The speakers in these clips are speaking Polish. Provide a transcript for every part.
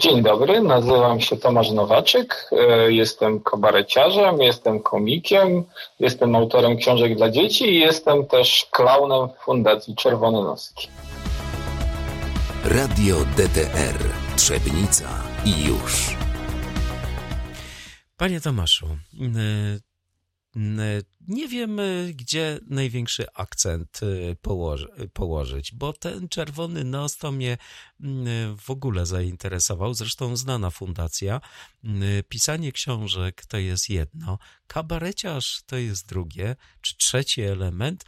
Dzień dobry, nazywam się Tomasz Nowaczyk, e, jestem kabareciarzem, jestem komikiem, jestem autorem książek dla dzieci i jestem też klaunem w Fundacji Czerwone Noski. Radio DTR Trzebnica i już. Panie Tomaszu, nie wiem, gdzie największy akcent y, położy, położyć, bo ten czerwony nos to mnie w ogóle zainteresował. Zresztą znana fundacja. Pisanie książek to jest jedno, kabareciarz to jest drugie, czy trzeci element.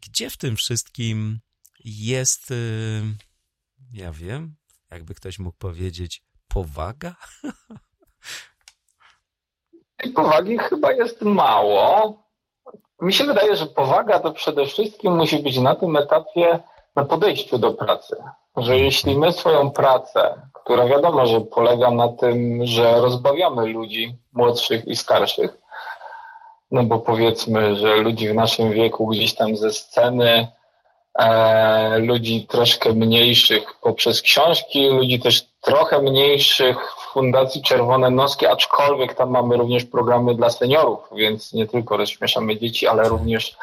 Gdzie w tym wszystkim jest, y, ja wiem, jakby ktoś mógł powiedzieć, powaga? Tej powagi chyba jest mało. Mi się wydaje, że powaga to przede wszystkim musi być na tym etapie, na podejściu do pracy. Że jeśli my swoją pracę, która wiadomo, że polega na tym, że rozbawiamy ludzi młodszych i starszych, no bo powiedzmy, że ludzi w naszym wieku gdzieś tam ze sceny, e, ludzi troszkę mniejszych poprzez książki, ludzi też trochę mniejszych Fundacji Czerwone Noski, aczkolwiek tam mamy również programy dla seniorów, więc nie tylko rozśmieszamy dzieci, ale również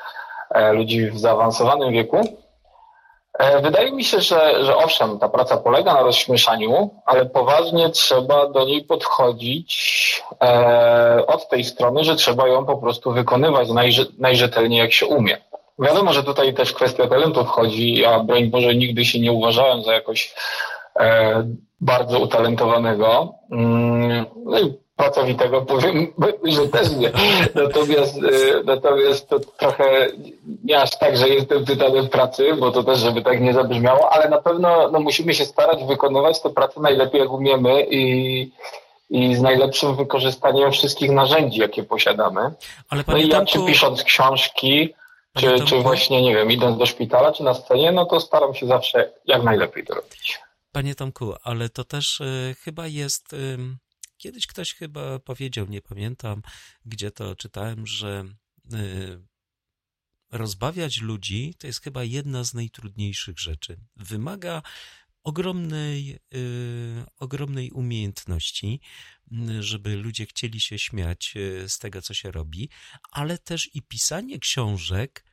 e, ludzi w zaawansowanym wieku. E, wydaje mi się, że, że owszem, ta praca polega na rozśmieszaniu, ale poważnie trzeba do niej podchodzić e, od tej strony, że trzeba ją po prostu wykonywać najrze, najrzetelniej jak się umie. Wiadomo, że tutaj też kwestia talentu wchodzi. Ja, broń Boże, nigdy się nie uważałem za jakoś bardzo utalentowanego. Mm, no i pracowitego powiem, że też nie. Natomiast, e, natomiast to trochę nie aż tak, że jestem tytanem pracy, bo to też, żeby tak nie zabrzmiało, ale na pewno no, musimy się starać wykonywać tę pracę najlepiej jak umiemy i, i z najlepszym wykorzystaniem wszystkich narzędzi, jakie posiadamy. Ale no i ja czy pisząc książki, czy, czy właśnie, nie wiem, idąc do szpitala, czy na scenie, no to staram się zawsze jak najlepiej to robić. Panie Tomku, ale to też y, chyba jest. Y, kiedyś ktoś chyba powiedział, nie pamiętam, gdzie to czytałem, że y, rozbawiać ludzi to jest chyba jedna z najtrudniejszych rzeczy. Wymaga ogromnej, ogromnej umiejętności, żeby ludzie chcieli się śmiać z tego, co się robi, ale też i pisanie książek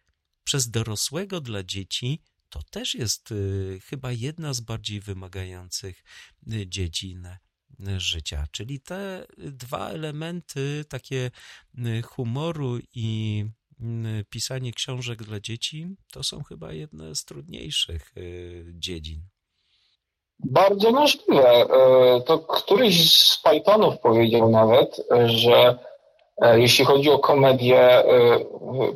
przez dorosłego dla dzieci to też jest y, chyba jedna z bardziej wymagających y, dziedzin y, życia. Czyli te dwa elementy, takie humoru i pisanie książek dla dzieci, to są chyba jedne z trudniejszych dziedzin. Bardzo możliwe. E, to któryś z Pythonów powiedział nawet, że e, jeśli chodzi o komedię, e,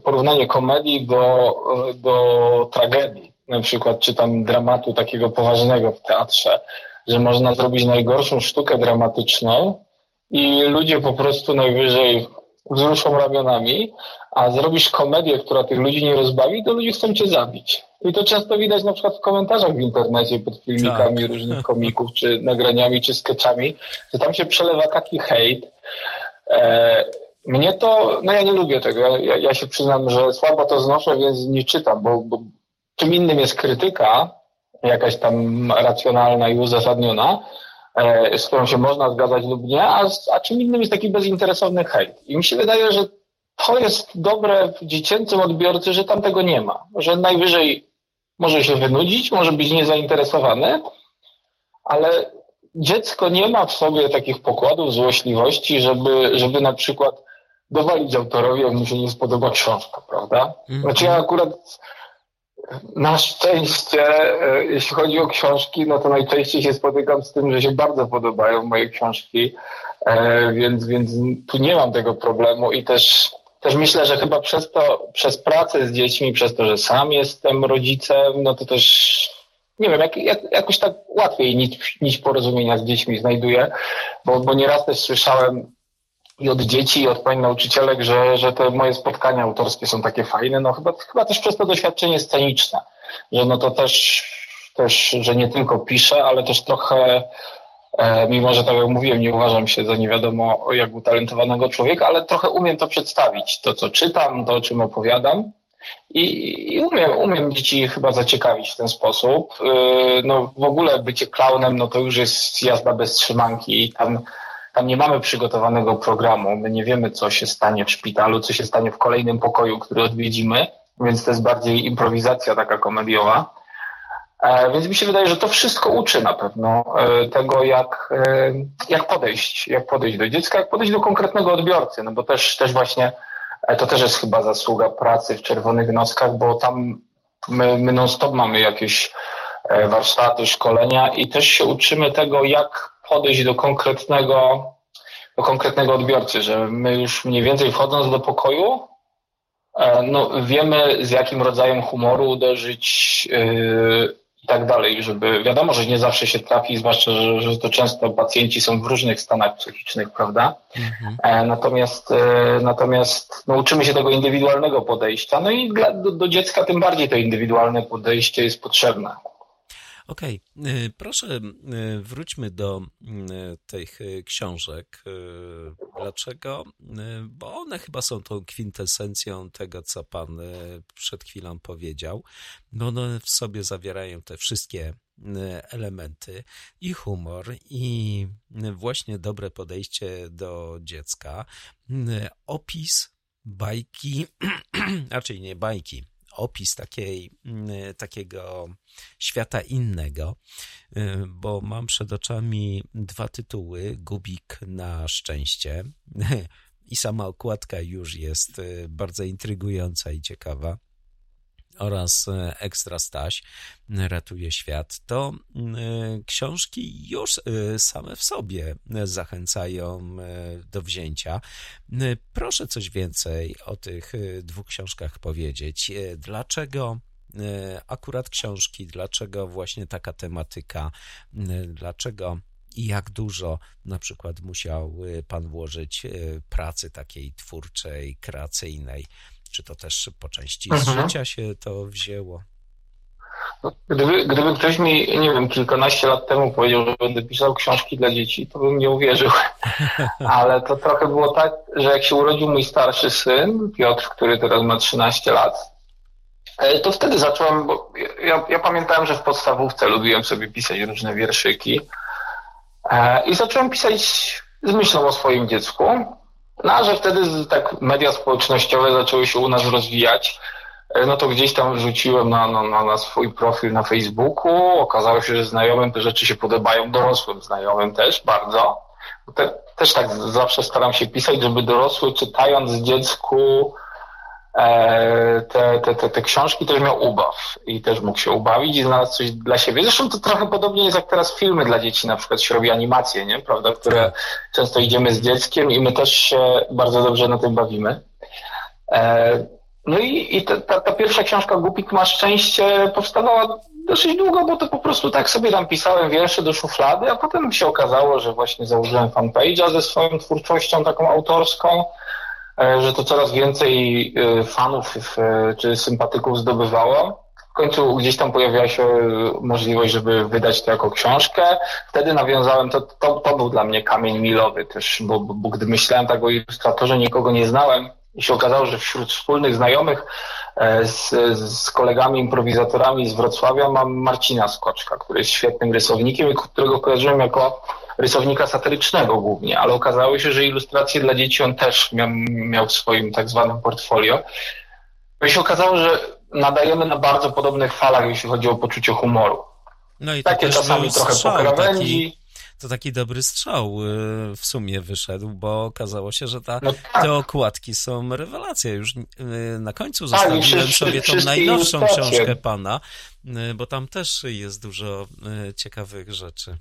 porównanie komedii do, do tragedii, na przykład czytam dramatu takiego poważnego w teatrze, że można zrobić najgorszą sztukę dramatyczną i ludzie po prostu najwyżej wzruszą ramionami, a zrobisz komedię, która tych ludzi nie rozbawi, to ludzie chcą cię zabić. I to często widać na przykład w komentarzach w internecie pod filmikami tak. różnych komików, czy nagraniami, czy sketchami, że tam się przelewa taki hejt. E, mnie to, no ja nie lubię tego. Ja, ja, się przyznam, że słabo to znoszę, więc nie czytam, bo, bo Czym innym jest krytyka, jakaś tam racjonalna i uzasadniona, e, z którą się można zgadzać lub nie, a, a czym innym jest taki bezinteresowny hejt. I mi się wydaje, że to jest dobre w dziecięcym odbiorcy, że tam tego nie ma. Że najwyżej może się wynudzić, może być niezainteresowany, ale dziecko nie ma w sobie takich pokładów złośliwości, żeby, żeby na przykład dowalić autorowi, jak mu się nie spodoba książka, prawda? Mhm. Znaczy ja akurat na szczęście, e, jeśli chodzi o książki, no to najczęściej się spotykam z tym, że się bardzo podobają moje książki, e, więc, więc tu nie mam tego problemu i też, też myślę, że chyba przez to, przez pracę z dziećmi, przez to, że sam jestem rodzicem, no to też nie wiem, jak, jak, jakoś tak łatwiej nić, nić porozumienia z dziećmi znajduję, bo, bo nieraz też słyszałem i od dzieci, i od pań nauczycielek, że, że te moje spotkania autorskie są takie fajne, no chyba, chyba też przez to doświadczenie sceniczne, że no to też, też, że nie tylko piszę, ale też trochę, e, mimo że tak jak mówiłem, nie uważam się za nie wiadomo jak utalentowanego człowieka, ale trochę umiem to przedstawić, to co czytam, to o czym opowiadam. I, i umiem, umiem dzieci chyba zaciekawić w ten sposób. Yy, no w ogóle bycie klaunem, no to już jest jazda bez trzymanki. Tam, tam nie mamy przygotowanego programu. My nie wiemy, co się stanie w szpitalu, co się stanie w kolejnym pokoju, który odwiedzimy, więc to jest bardziej improwizacja taka komediowa. E, więc mi się wydaje, że to wszystko uczy na pewno e, tego, jak, e, jak podejść, jak podejść do dziecka, jak podejść do konkretnego odbiorcy, no bo też, też właśnie to też jest chyba zasługa pracy w Czerwonych Nockach, bo tam my, my non-stop mamy jakieś warsztaty, szkolenia i też się uczymy tego, jak podejść do konkretnego, do konkretnego odbiorcy, że my już mniej więcej wchodząc do pokoju, no, wiemy z jakim rodzajem humoru uderzyć, i tak dalej, żeby wiadomo, że nie zawsze się trafi, zwłaszcza, że, że to często pacjenci są w różnych stanach psychicznych, prawda? Mhm. E, natomiast e, natomiast no, uczymy się tego indywidualnego podejścia, no i dla, do, do dziecka tym bardziej to indywidualne podejście jest potrzebne. Okej, okay. proszę wróćmy do tych książek. Dlaczego? Bo one chyba są tą kwintesencją tego, co pan przed chwilą powiedział, bo one w sobie zawierają te wszystkie elementy i humor, i właśnie dobre podejście do dziecka, opis bajki, raczej nie bajki, opis takiej, mm, takiego świata innego, y, bo mam przed oczami dwa tytuły: Gubik na szczęście. I sama okładka już jest y, bardzo intrygująca i ciekawa oraz e, Ekstra Staś ratuje świat, to e, książki już e, same w sobie zachęcają do wzięcia. Proszę coś więcej o tych dwóch książkach powiedzieć. Dlaczego akurat książki, dlaczego właśnie taka tematyka, dlaczego i jak dużo na przykład musiał Pan włożyć pracy takiej twórczej, kreacyjnej czy to też po części z mhm. życia się to wzięło? No, gdyby, gdyby ktoś mi, nie wiem, kilkanaście lat temu powiedział, że będę pisał książki dla dzieci, to bym nie uwierzył. Ale to trochę było tak, że jak się urodził mój starszy syn, Piotr, który teraz ma 13 lat, e, to wtedy zacząłem, bo ja, ja pamiętałem, że w podstawówce lubiłem sobie pisać różne wierszyki e, i zacząłem pisać z myślą o swoim dziecku. No że wtedy tak media społecznościowe zaczęły się u nas rozwijać, e, no to gdzieś tam wrzuciłem na, na, na swój profil na Facebooku. Okazało się, że znajomym te rzeczy się podobają, dorosłym znajomym też bardzo. Te, też tak zawsze staram się pisać, żeby dorosły czytając dziecku te, te, te, te książki też miał ubaw i też mógł się ubawić i znalazł coś dla siebie. Zresztą to trochę podobnie jest jak teraz filmy dla dzieci, na przykład się robi animacje, nie? Prawda? Które często idziemy z dzieckiem i my też się bardzo dobrze na tym bawimy. E, no i, i ta, ta, ta pierwsza książka Głupik ma szczęście powstawała dosyć długo, bo to po prostu tak sobie tam pisałem wiersze do szuflady, a potem się okazało, że właśnie założyłem fanpage'a ze swoją twórczością taką autorską E, że to coraz więcej e, fanów czy sympatyków zdobywało. W końcu gdzieś tam pojawiła się możliwość, żeby wydać to jako książkę. Wtedy nawiązałem, to, to, to był dla mnie kamień milowy też, bo, bo, gdy myślałem tak o ilustratorze, nikogo nie znałem i się okazało, że wśród wspólnych znajomych e, z, z kolegami improwizatorami z Wrocławia mam Marcina Skoczka, który jest świetnym rysownikiem i którego kojarzyłem jako rysownika satyrycznego głównie, ale okazało się, że ilustracje dla dzieci on też miał, miał w swoim tak zwanym portfolio. No i się okazało, że nadajemy na bardzo podobnych falach, jeśli chodzi o poczucie humoru. No i Takie czasami trochę po krawędzi. To taki dobry strzał y, w sumie wyszedł, bo okazało się, że ta, no tak. te okładki są rewelacja. Już y, na końcu tak, zostawiłem sobie tą najnowszą książkę pana, y, bo tam też jest dużo ciekawych rzeczy.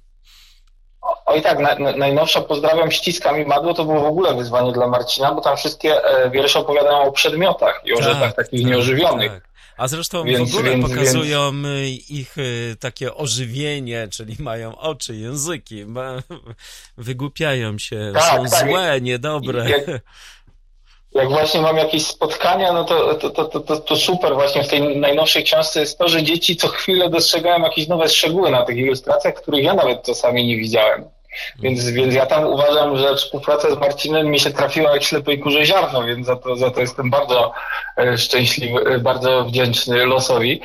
O i tak, na, na, najnowsza pozdrawiam, ściskam i madło, to było w ogóle wyzwanie dla Marcina, bo tam wszystkie e, wiersze opowiadają o przedmiotach i o tak, rzeczach takich tak, nieożywionych. Tak. A zresztą więc, w ogóle więc, pokazują więc... ich e, takie ożywienie, czyli mają oczy, języki, wygłupiają się, tak, są tak. złe, niedobre. Jak, jak właśnie mam jakieś spotkania, no to, to, to, to, super właśnie w tej najnowszej książce jest to, że dzieci co chwilę dostrzegają jakieś nowe szczegóły na tych ilustracjach, których ja nawet czasami nie widziałem. Więc, więc ja tam uważam, że współpraca z Marcinem mi się trafiła jak ślepej kurze ziarno, więc za to, za to jestem bardzo e, szczęśliwy, e, bardzo wdzięczny losowi.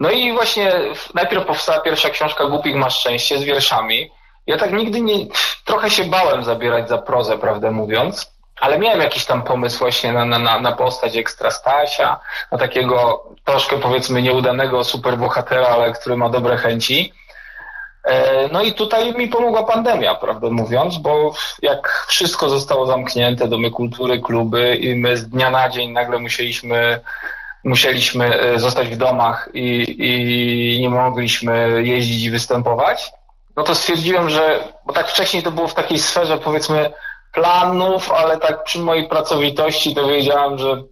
No i właśnie najpierw powstała pierwsza książka Głupik masz szczęście z wierszami. Ja tak nigdy nie, trochę się bałem zabierać za prozę, prawdę mówiąc, ale miałem jakiś tam pomysł właśnie na, na, na postać ekstra Stasia, na takiego troszkę powiedzmy nieudanego superbohatera, ale który ma dobre chęci. E, no i tutaj mi pomogła pandemia, prawdę mówiąc, bo jak wszystko zostało zamknięte, domy kultury, kluby i my z dnia na dzień nagle musieliśmy musieliśmy e, zostać w domach i, i nie mogliśmy jeździć i występować, no to stwierdziłem, że, bo tak wcześniej to było w takiej sferze powiedzmy planów, ale tak przy mojej pracowitości to wiedziałem, że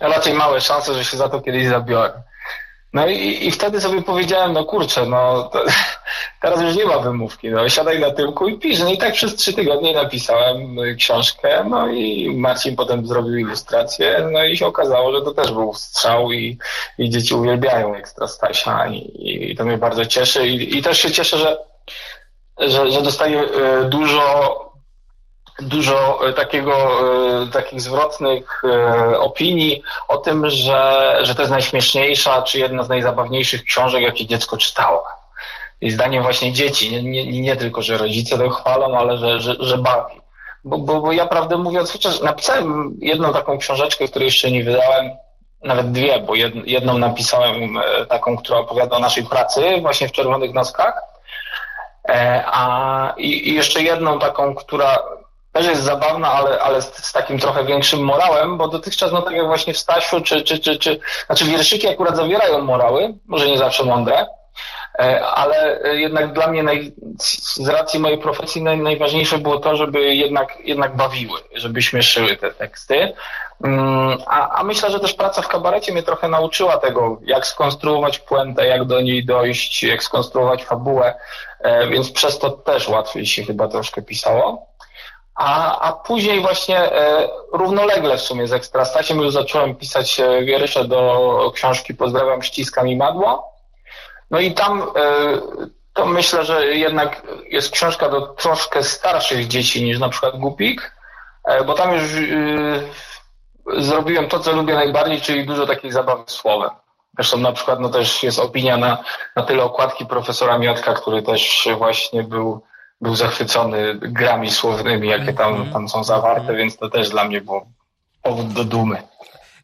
raczej małe szanse, że się za to kiedyś zabiorę. No i, i wtedy sobie powiedziałem, no kurczę, no to, teraz już nie ma wymówki, no siadaj na tyłku i pisz. No i tak przez trzy tygodnie napisałem książkę, no i Marcin potem zrobił ilustrację, no i się okazało, że to też był strzał i, i dzieci uwielbiają Ekstra Stasia i, i to mnie bardzo cieszy i, i też się cieszę, że, że, że dostaję e, dużo dużo e, takiego, e, takich zwrotnych e, opinii o tym, że, że to jest najśmieszniejsza, czy jedna z najzabawniejszych książek, jakie dziecko czytało. I zdaniem właśnie dzieci, nie, nie, nie tylko, że rodzice to chwalą, ale że, że, że bawi. Bo, bo, bo ja prawdę mówiąc, chociaż napisałem jedną taką książeczkę, której jeszcze nie wydałem, nawet dwie, bo jedną napisałem taką, która opowiada o naszej pracy właśnie w Czerwonych Noskach, a i jeszcze jedną taką, która też jest zabawna, ale, ale z, z, takim trochę większym morałem, bo dotychczas, no tak jak właśnie w Stasiu, czy, czy, czy, czy znaczy wierszyki akurat zawierają morały, może nie zawsze mądre, e, ale jednak dla mnie naj, z racji mojej profesji naj, najważniejsze było to, żeby jednak, jednak bawiły, żeby śmieszyły te teksty. Mm, a, a myślę, że też praca w kabarecie mnie trochę nauczyła tego, jak skonstruować puentę, jak do niej dojść, jak skonstruować fabułę, e, więc przez to też łatwiej się chyba troszkę pisało. A, a później właśnie e, równolegle w sumie z Ekstrastasiem już zacząłem pisać e, wiersze do książki Pozdrawiam, ściskam i madło. No i tam e, to myślę, że jednak jest książka do troszkę starszych dzieci niż na przykład Głupik, e, bo tam już e, zrobiłem to, co lubię najbardziej, czyli dużo takiej zabawy słowem. Zresztą na przykład no też jest opinia na, na tyle okładki profesora Miotka, który też właśnie był był zachwycony grami słownymi, jakie tam, mhm. tam są zawarte, mhm. więc to też dla mnie było powód do dumy.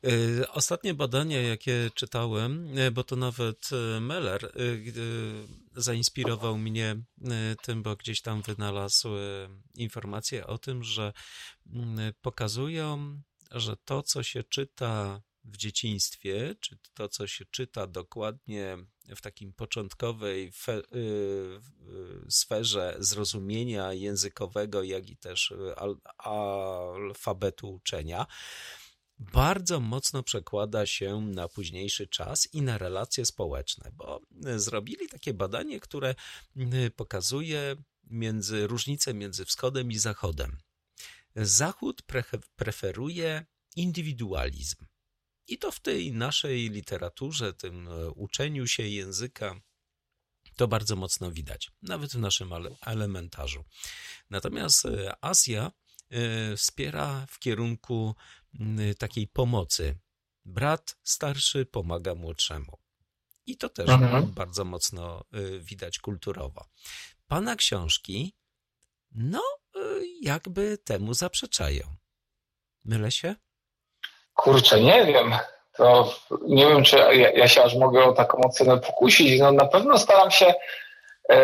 Y, ostatnie badanie, jakie czytałem, y, bo to nawet y, Meller zainspirował mnie tym, bo gdzieś tam wynalazł informacje o tym, że pokazują, że to, co się czyta w dzieciństwie, czy to, co się czyta dokładnie w takim początkowej fe, y, y, sferze zrozumienia językowego, jak i też al, alfabetu uczenia, bardzo mocno przekłada się na późniejszy czas i na relacje społeczne, bo zrobili takie badanie, które y, pokazuje między różnicę między wschodem i zachodem. Zachód pre, preferuje indywidualizm i to w tej naszej literaturze, tym e, uczeniu się języka, to bardzo mocno widać, nawet w naszym elementarzu. Natomiast e, Azja e, wspiera w kierunku takiej pomocy. Brat starszy pomaga młodszemu. I to też mhm. bardzo mocno widać kulturowo. Pana książki, no, jakby temu zaprzeczają. Mylę się? Kurczę, nie wiem. To nie wiem, czy ja, ja się aż mogę o taką ocenę pokusić. No na pewno staram się e,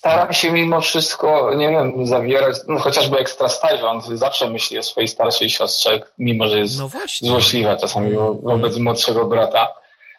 staram się mimo wszystko, nie wiem, zawierać, no chociażby ekstra stajże, on zawsze myśli o swojej starszej siostrze, mimo że jest no złośliwa czasami wobec młodszego brata.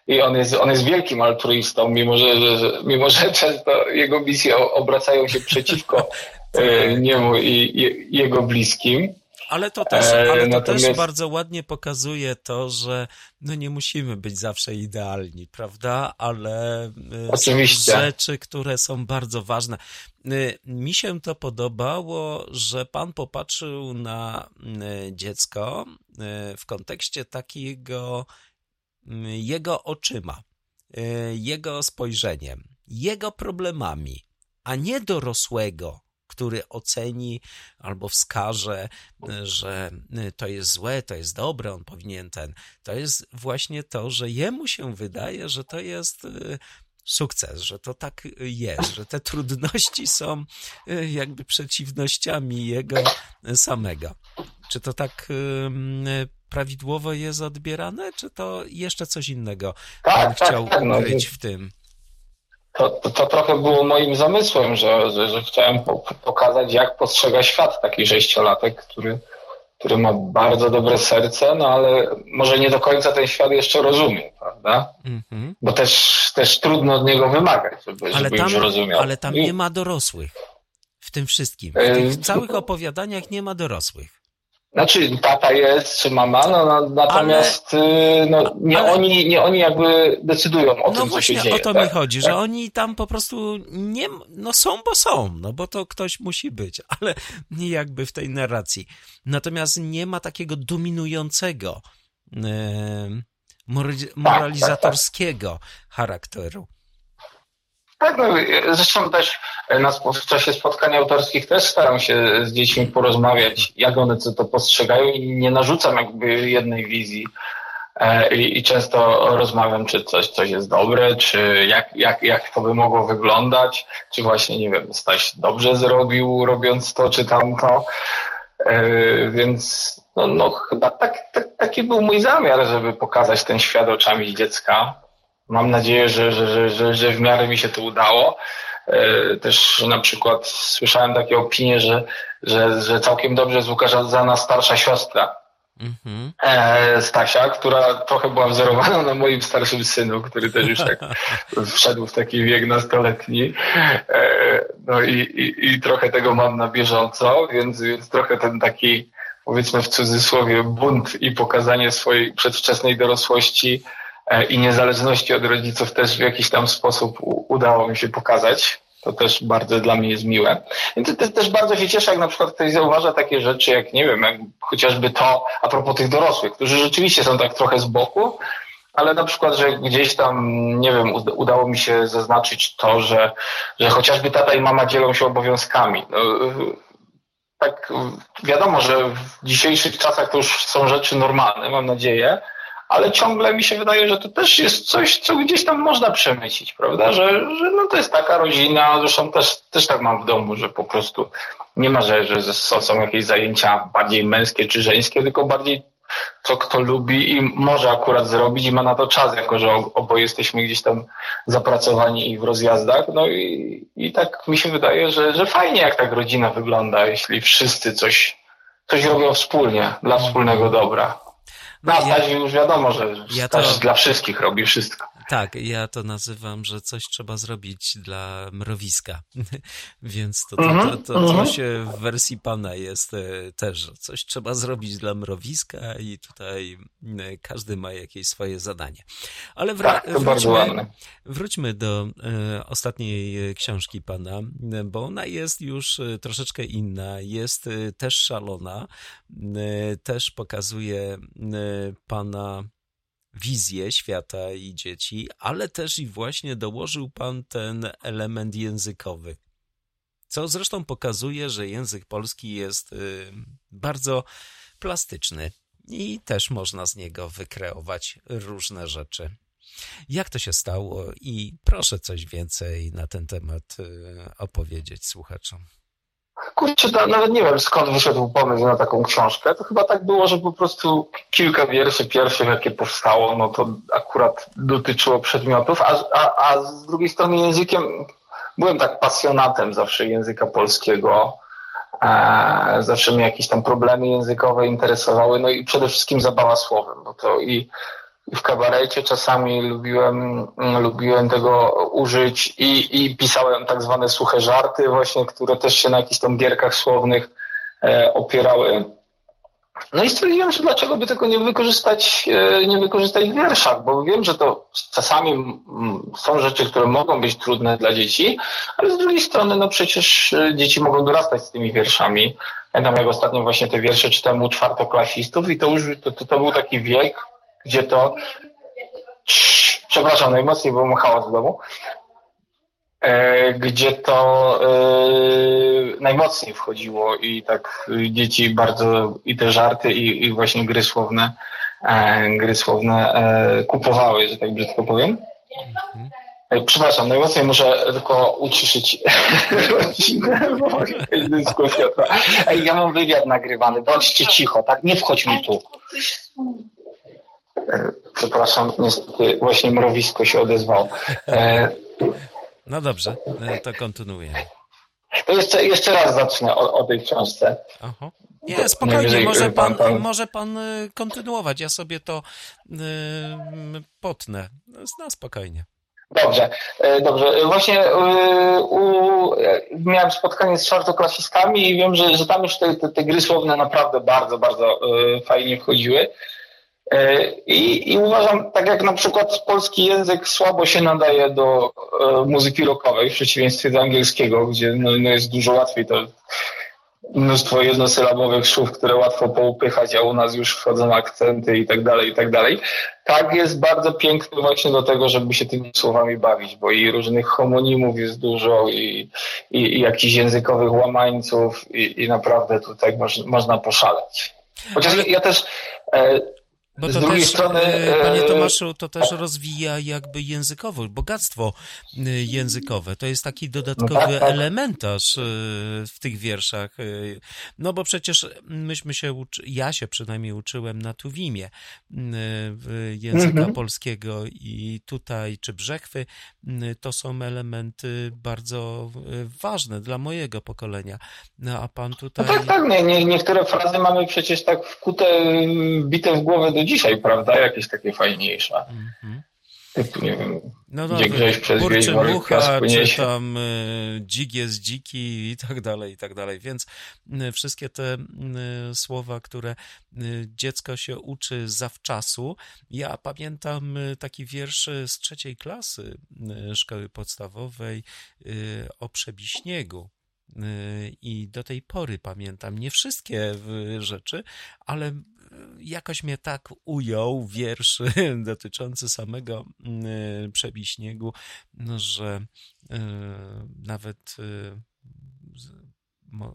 I on jest, on jest wielkim altruistą, mimo że, że, mimo że często jego misje obracają się przeciwko e, niemu i, i jego bliskim. Ale to też, e, ale to Natomiast... też bardzo ładnie pokazuje to, że no nie musimy być zawsze idealni, prawda? Ale e, Oczywiście. są rzeczy, które są bardzo ważne. E, mi się to podobało, że pan popatrzył na dziecko w kontekście takiego jego oczyma, jego spojrzeniem, jego problemami a nie dorosłego, który oceni albo wskaże, że to jest złe, to jest dobre, on powinien ten. To jest właśnie to, że jemu się wydaje, że to jest y, sukces, że to tak jest, że te trudności są y, jakby przeciwnościami jego samego. Czy to tak prawidłowo jest odbierane, czy to jeszcze coś innego tak, pan tak, chciał tak, no, ukryć w tym? To, to, to, trochę było moim zamysłem, że, że, że chciałem po, pokazać, jak postrzega świat taki sześciolatek, który, który ma bardzo dobre serce, no ale może nie do końca ten świat jeszcze rozumie, prawda? Mm-hmm. Bo też, też trudno od niego wymagać, żeby, ale żeby tam, już rozumiał. Ale tam nie ma dorosłych w tym wszystkim. W tych całych opowiadaniach nie ma dorosłych. Znaczy, tata jest, czy mama, no, no natomiast ale, no, nie, ale, oni, nie oni jakby decydują o no tym, co się dzieje. o to tak? mi chodzi, tak? że oni tam po prostu nie, no są, bo są, no bo to ktoś musi być, ale nie jakby w tej narracji. Natomiast nie ma takiego dominującego, e, moralizatorskiego charakteru. Tak, no, zresztą też na, w czasie spotkań autorskich też staram się z dziećmi porozmawiać, jak one to postrzegają i nie narzucam jakby jednej wizji. E, I, I, często rozmawiam, czy coś, coś jest dobre, czy jak, jak, jak to by mogło wyglądać, czy właśnie, nie wiem, Staś dobrze zrobił, robiąc to, czy tamto. E, więc no, no chyba tak, tak, taki był mój zamiar, żeby pokazać ten świat oczami dziecka. Mam nadzieję, że, że, że, że w miarę mi się to udało. E, też na przykład słyszałem takie opinie, że, że, że całkiem dobrze jest Łukasza Zana starsza siostra mm-hmm. Stasia, która trochę była wzorowana na moim starszym synu, który też już tak wszedł w taki wiek nastoletni. E, no i, i, i trochę tego mam na bieżąco, więc, więc trochę ten taki powiedzmy w cudzysłowie bunt i pokazanie swojej przedwczesnej dorosłości E, i niezależności od rodziców też w jakiś tam sposób udało mi się pokazać. To też bardzo dla mnie jest miłe. Więc też, też bardzo się cieszę, jak na przykład ktoś zauważa takie rzeczy, jak nie wiem, jak chociażby to a propos tych dorosłych, którzy rzeczywiście są tak trochę z boku, ale na przykład, że gdzieś tam, nie wiem, udało mi się zaznaczyć to, że, że chociażby tata i mama dzielą się obowiązkami. No, tak wiadomo, że w dzisiejszych czasach to już są rzeczy normalne, mam nadzieję, ale ciągle mi się wydaje, że to też jest coś, co gdzieś tam można przemycić, prawda? Że, że no to jest taka rodzina, zresztą też, też tak mam w domu, że po prostu nie ma, że, że są jakieś zajęcia bardziej męskie czy żeńskie, tylko bardziej co kto lubi i może akurat zrobić i ma na to czas, jako że oboje jesteśmy gdzieś tam zapracowani i w rozjazdach. No i, i tak mi się wydaje, że, że fajnie jak tak rodzina wygląda, jeśli wszyscy coś, coś robią wspólnie, dla wspólnego dobra. No, Na ja, już wiadomo, że ja to, dla wszystkich robi wszystko. Tak, ja to nazywam, że coś trzeba zrobić dla mrowiska. Więc to, to, to, mhm, to, to, coś mhm. w wersji pana jest e, też. Coś trzeba zrobić dla mrowiska i tutaj e, każdy ma jakieś swoje zadanie. Ale wra- tak, wróćmy, wróćmy do e, ostatniej książki pana, bo ona jest już troszeczkę inna, jest też szalona, też pokazuje pana wizję świata i dzieci, ale też i właśnie dołożył pan ten element językowy. Co zresztą pokazuje, że język polski jest y, bardzo plastyczny i też można z niego wykreować różne rzeczy. Jak to się stało i proszę coś więcej na ten temat y, opowiedzieć słuchaczom. Kurczę, nawet nie wiem skąd wyszedł pomysł na taką książkę. To chyba tak było, że po prostu kilka wierszy pierwszych, jakie powstało, no to akurat dotyczyło przedmiotów, a, a, a z drugiej strony językiem byłem tak pasjonatem zawsze języka polskiego. E, zawsze mnie jakieś tam problemy językowe interesowały, no i przede wszystkim zabawa słowem, bo to i w kabarecie czasami lubiłem, lubiłem tego użyć i, i pisałem tak zwane suche żarty właśnie, które też się na jakichś tam gierkach słownych e, opierały. No i stwierdziłem, że dlaczego by tego nie wykorzystać, e, nie wykorzystać w wierszach, bo wiem, że to czasami są rzeczy, które mogą być trudne dla dzieci, ale z drugiej strony, no przecież e, dzieci mogą dorastać z tymi wierszami. Pamiętam, jak ostatnio właśnie te wiersze czytałem u czwartoklasistów i to już to, to, to był taki wiek, gdzie to przepraszam najmocniej, bo mam hałas w domu. e, gdzie to najmocniej wchodziło i tak dzieci bardzo i te żarty i, i właśnie gry słowne, gry słowne kupowały, że tak brzydko powiem. Przepraszam, najmocniej muszę tylko uciszyć bo jest dyskusja. Ej, ja mam wywiad nagrywany, bądźcie cicho, tak? Nie wchodź mi tu. E, przepraszam, niestety właśnie mrowisko się odezwało. E, no dobrze, e, to kontynuuję. To jeszcze, jeszcze raz zacznę o, o tej książce. Aha. Nie, spokojnie, może pan, pan, może pan kontynuować. Ja sobie to yy, potnę. No, spokojnie. Dobrze, dobrze. Właśnie u, miałem spotkanie z czwartoklasistami i wiem, że, że tam już te, te, te gry słowne naprawdę bardzo, bardzo fajnie wchodziły. E, I, I, uważam, tak jak na przykład polski język słabo się nadaje do e, muzyki rockowej, w przeciwieństwie do angielskiego, gdzie no, no jest dużo łatwiej to mnóstwo jednosylabowych słów, które łatwo poupychać, a u nas już wchodzą akcenty i tak dalej, i tak dalej. Tak jest bardzo piękny właśnie do tego, żeby się tymi słowami bawić, bo i różnych homonimów jest dużo i, i, i jakichś językowych łamańców i, i naprawdę tutaj moż, można poszaleć. Chociaż ja też e, bo to też, strony, e, panie e, Tomaszu, to też rozwija jakby językowość, bogactwo e, językowe. To jest taki dodatkowy no tak, tak. elementarz w tych wierszach. No bo przecież myśmy się, uczy, ja się przynajmniej uczyłem na Tuwimie języka mhm. polskiego i tutaj, czy Brzechwy, to są elementy bardzo ważne dla mojego pokolenia. No a pan tutaj... No tak, tak. Nie, nie, niektóre frazy mamy przecież tak wkute, bite w głowę do dzisiaj, prawda? Jakieś takie fajniejsze. Typu, nie wiem, no, no, gdzie grześ przez wieś, mucha, czy tam y, dzik jest dziki i tak dalej, i tak dalej. Więc y, wszystkie te y, słowa, które y, dziecko się uczy zawczasu. Ja pamiętam y, taki wiersz z trzeciej klasy y, szkoły podstawowej o przebiśniegu. I do tej pory pamiętam nie wszystkie rzeczy, ale jakoś mnie tak ujął wiersz dotyczący samego mm, przebiśniegu, no, że e, nawet e,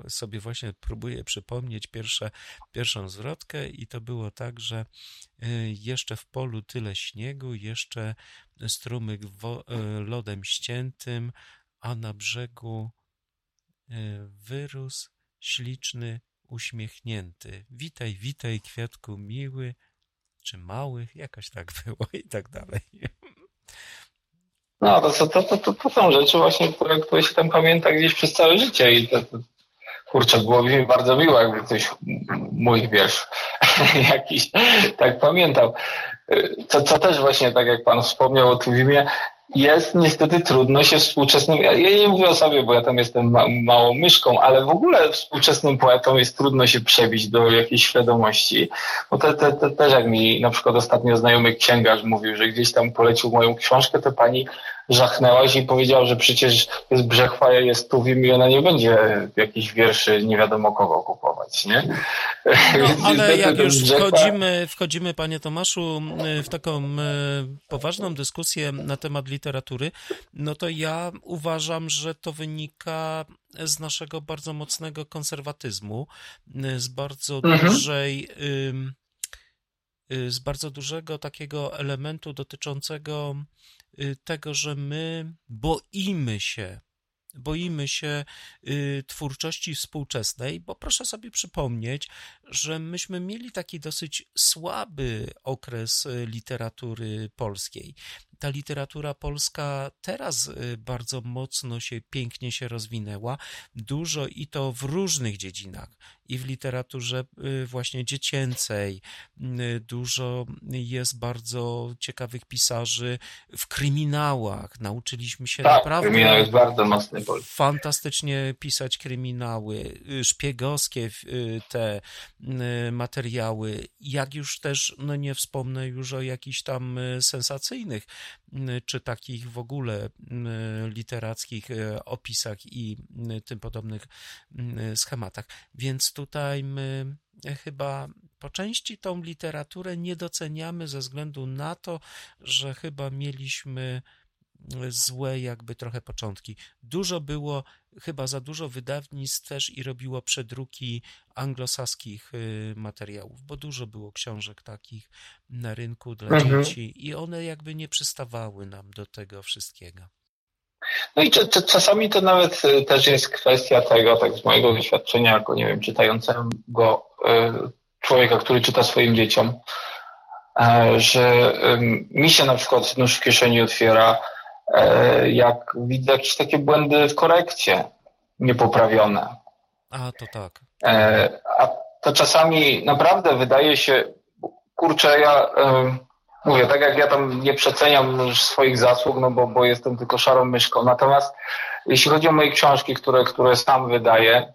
sobie właśnie próbuję przypomnieć pierwsze, pierwszą zwrotkę i to było tak, że jeszcze w polu tyle śniegu, jeszcze strumyk lodem ściętym, a na brzegu wyrósł śliczny uśmiechnięty. Witaj, witaj, kwiatku miły, czy mały, jakoś tak było i tak dalej. No, to, to, to, to, to są rzeczy właśnie, które, które się tam pamięta gdzieś przez całe życie i to, to kurczę, było mi bardzo miło, jakby ktoś mój wiersz jakiś tak pamiętał. Co, co też właśnie, tak jak Pan wspomniał o Tuwimie, jest niestety trudno się współczesnym, ja, nie mówię o sobie, bo ja tam jestem ma, małą myszką, ale w ogóle współczesnym poetom jest trudno się przebić do jakiejś świadomości, bo te, te, te, też jak mi na przykład ostatnio znajomy księgarz mówił, że gdzieś tam polecił moją książkę, to pani żachnęłaś i powiedział, że przecież jest Brzechwa, jest Tuwim i ona nie będzie jakichś wierszy nie wiadomo kogo kupować, nie? No, ale jak już wchodzimy, wchodzimy, panie Tomaszu, w taką e, poważną dyskusję na temat literatury, no to ja uważam, że to wynika z naszego bardzo mocnego konserwatyzmu, z bardzo mhm. dużej y, z bardzo dużego takiego elementu dotyczącego Y, tego, że my boimy się, boimy się y, twórczości współczesnej, bo proszę sobie przypomnieć, że myśmy mieli taki dosyć słaby okres y, literatury polskiej ta literatura polska teraz y, bardzo mocno się, pięknie się rozwinęła. Dużo i to w różnych dziedzinach. I w literaturze właśnie dziecięcej. Dużo jest bardzo ciekawych pisarzy w kryminałach. Nauczyliśmy się tak, naprawdę kryminał jest bardzo mocny. Fantastycznie pisać kryminały, szpiegowskie te materiały. Jak już też, no nie wspomnę już o jakichś tam sensacyjnych czy takich w ogóle literackich opisach i tym podobnych schematach. Więc tutaj my chyba po części tą literaturę nie doceniamy ze względu na to, że chyba mieliśmy złe jakby trochę początki. Dużo było, chyba za dużo wydawnictw też i robiło przedruki anglosaskich y, materiałów, bo dużo było książek takich na rynku dla mhm. dzieci i one jakby nie przystawały nam do tego wszystkiego. No i czasami to nawet y, też jest kwestia tego, tak z mojego doświadczenia, jako nie wiem, czytającego y, człowieka, który czyta swoim dzieciom, że mi się na przykład nóż w kieszeni otwiera, E, jak widzę jakieś takie błędy w korekcie niepoprawione. A, to tak. E, a to czasami naprawdę wydaje się, kurczę, ja mówię, tak jak ja tam nie przeceniam swoich zasług, no bo, bo jestem tylko szarą myszką. Natomiast jeśli chodzi o moje książki, które, które sam wydaję,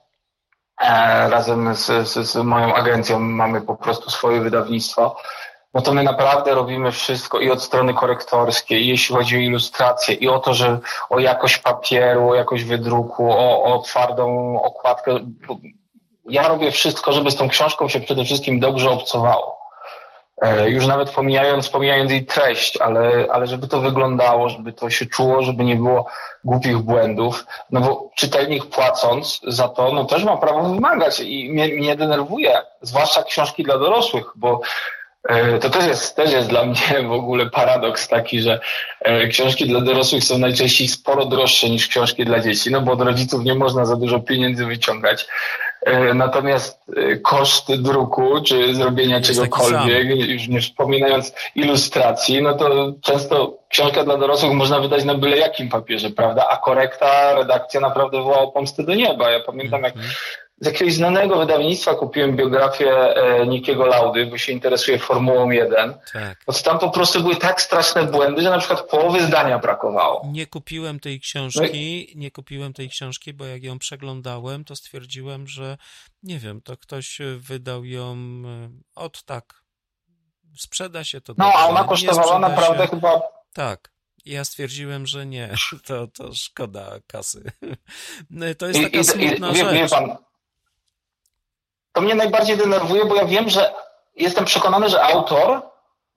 e, razem z, z, z moją agencją mamy po prostu swoje wydawnictwo, no to my naprawdę robimy wszystko i od strony korektorskiej, jeśli chodzi o ilustrację, i o to, że o jakość papieru, o jakość wydruku, o, o twardą okładkę. Ja robię wszystko, żeby z tą książką się przede wszystkim dobrze obcowało. E, już nawet pomijając, pomijając jej treść, ale, ale żeby to wyglądało, żeby to się czuło, żeby nie było głupich błędów. No bo czytelnik płacąc za to, no też ma prawo wymagać i mnie, mnie denerwuje, zwłaszcza książki dla dorosłych, bo to też jest, też jest dla mnie w ogóle paradoks taki, że e, książki dla dorosłych są najczęściej sporo droższe niż książki dla dzieci, no bo od rodziców nie można za dużo pieniędzy wyciągać. E, natomiast koszt druku czy zrobienia jest czegokolwiek, już nie wspominając ilustracji, no to często książka dla dorosłych można wydać na byle jakim papierze, prawda? A korekta, redakcja naprawdę wołała pomstę do nieba. Ja pamiętam, jak mhm z jakiegoś znanego wydawnictwa kupiłem biografię e, Nikiego Laudy, bo się interesuje Formułą 1. Tak. Bo tam po prostu były tak straszne błędy, że na przykład połowy zdania brakowało. Nie kupiłem tej książki, no i... nie kupiłem tej książki, bo jak ją przeglądałem, to stwierdziłem, że nie wiem, to ktoś wydał ją e, od tak. Sprzeda się to. No, dobrze. a ona kosztowała naprawdę się... chyba. Tak. Ja stwierdziłem, że nie, to, to szkoda kasy. To jest taka I, smutna i, rzecz. Wie, wie pan, to mnie najbardziej denerwuje, bo ja wiem, że jestem przekonany, że autor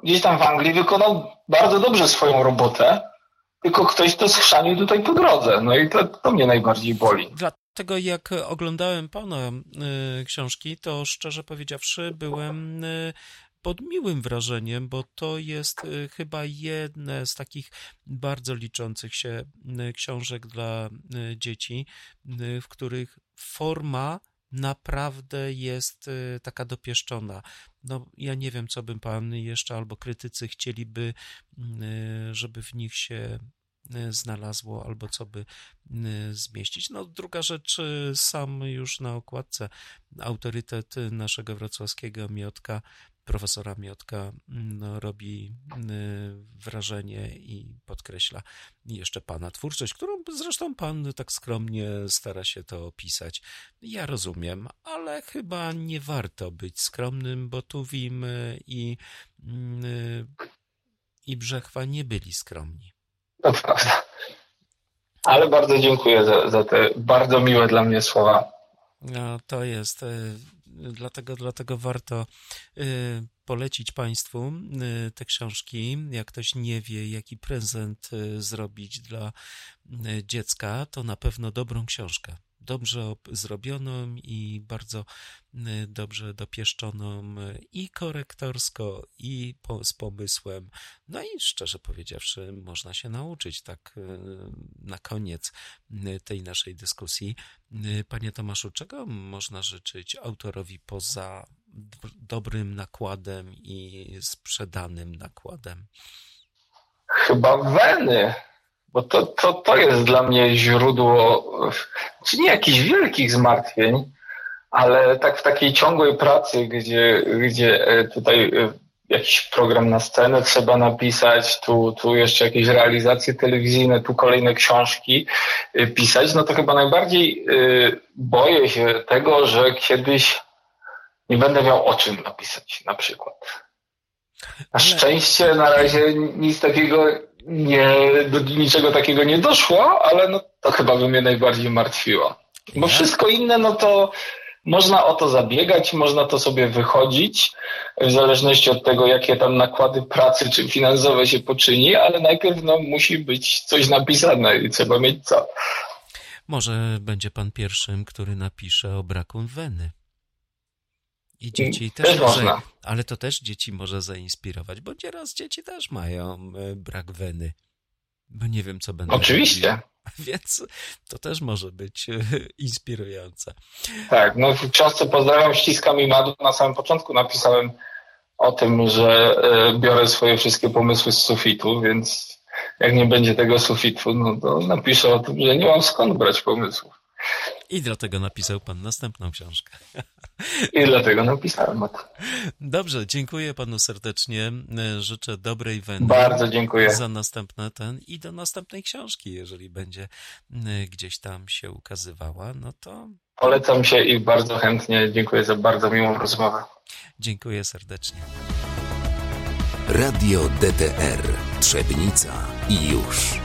gdzieś tam w Anglii wykonał bardzo dobrze swoją robotę, tylko ktoś to schrzanił tutaj po drodze. No i to, to mnie najbardziej boli. Dlatego jak oglądałem pana y, książki, to szczerze powiedziawszy byłem y, pod miłym wrażeniem, bo to jest y, chyba jedne z takich bardzo liczących się y, książek dla y, dzieci, w których forma naprawdę jest y, taka dopieszczona. No, ja nie wiem, co bym pan jeszcze albo krytycy chcieliby, y, żeby w nich się y, znalazło, albo co by zmieścić. No, druga rzecz, sam już na okładce autorytet naszego wrocławskiego Miotka profesora Miotka no, robi y, wrażenie i podkreśla jeszcze pana twórczość, którą zresztą pan tak skromnie stara się to opisać. Ja rozumiem, ale chyba nie warto być skromnym, bo Tuwim i, y, i Brzechwa nie byli skromni. To prawda. Ale bardzo dziękuję za, za te bardzo miłe dla mnie słowa. No, to jest y, dlatego, dlatego warto y, polecić Państwu y, te książki. Jak ktoś nie wie, jaki prezent y, zrobić dla dziecka, to na pewno dobrą książkę dobrze zrobioną i bardzo y, dobrze dopieszczoną y, i korektorsko, i po, z pomysłem. No i szczerze powiedziawszy, można się nauczyć tak y, na koniec tej naszej dyskusji. Panie Tomaszu, czego można życzyć autorowi poza dobrym nakładem i sprzedanym nakładem? Chyba weny bo to, to, to jest dla mnie źródło, czy nie jakichś wielkich zmartwień, ale tak w takiej ciągłej pracy, gdzie, gdzie e, tutaj e, jakiś program na scenę trzeba napisać, tu, tu jeszcze jakieś realizacje telewizyjne, tu kolejne książki e, pisać, no to chyba najbardziej boję się tego, że kiedyś nie będę miał o czym napisać na przykład. Na szczęście na razie nic takiego nie, do niczego takiego nie doszło, ale no, to chyba by mnie najbardziej martwiło. Bo wszystko inne, no to można o to zabiegać, można to sobie wychodzić, w zależności od tego, jakie tam nakłady pracy czy finansowe się poczyni, ale najpierw no, musi być coś napisane i trzeba mieć co. Może będzie pan pierwszym, który napisze o braku weny. I dzieci też, też może, można. ale to też dzieci może zainspirować, bo nieraz dzieci też mają e, brak weny. Bo nie wiem, co będą Oczywiście. Więc to też może być e, inspirujące. Tak, no w książce Pozdrawiam, ściskam i madu na samym początku napisałem o tym, że e, biorę swoje wszystkie pomysły z sufitu, więc jak nie będzie tego sufitu, no to napiszę o tym, że nie mam skąd brać pomysłów. I dlatego napisał pan następną książkę. I dlatego napisałem o tym. Dobrze, dziękuję panu serdecznie. Życzę dobrej weny. Bardzo dziękuję. Za następne ten i do następnej książki, jeżeli będzie e, gdzieś tam się ukazywała, no to Polecam się i bardzo chętnie dziękuję za bardzo miłą rozmowę. dziękuję serdecznie. Radio DTR Trzebnica i już.